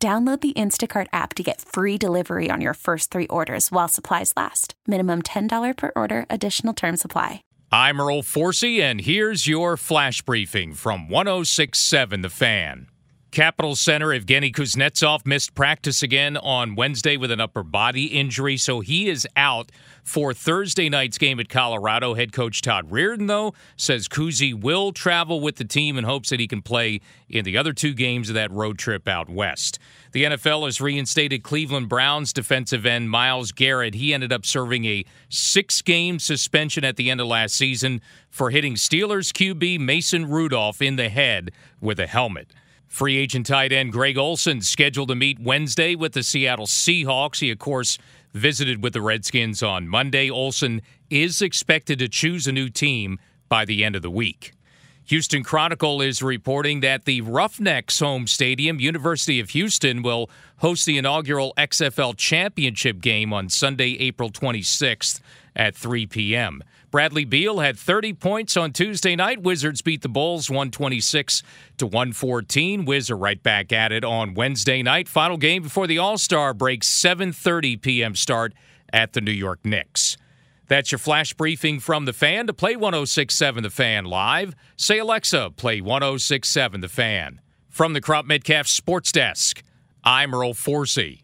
Download the Instacart app to get free delivery on your first three orders while supplies last. Minimum $10 per order, additional term supply. I'm Earl Forcey, and here's your flash briefing from 1067 The Fan. Capital Center Evgeny Kuznetsov missed practice again on Wednesday with an upper body injury, so he is out for Thursday night's game at Colorado. Head coach Todd Reirden, though, says Kuzi will travel with the team in hopes that he can play in the other two games of that road trip out west. The NFL has reinstated Cleveland Browns defensive end Myles Garrett. He ended up serving a six game suspension at the end of last season for hitting Steelers QB Mason Rudolph in the head with a helmet. Free agent tight end Greg Olsen scheduled to meet Wednesday with the Seattle Seahawks. He, of course, visited with the Redskins on Monday. Olsen is expected to choose a new team by the end of the week. Houston Chronicle is reporting that the Roughnecks home stadium, University of Houston, will host the inaugural XFL championship game on Sunday, April 26th at 3 p.m. Bradley Beal had 30 points on Tuesday night. Wizards beat the Bulls 126 to 114. Wiz right back at it on Wednesday night. Final game before the All-Star break, 7:30 p.m. start at the New York Knicks. That's your flash briefing from the fan. To play 1067 The Fan live, say Alexa, play 1067 The Fan. From the Cropp-Metcalfe Sports Desk, I'm Earl Forcey.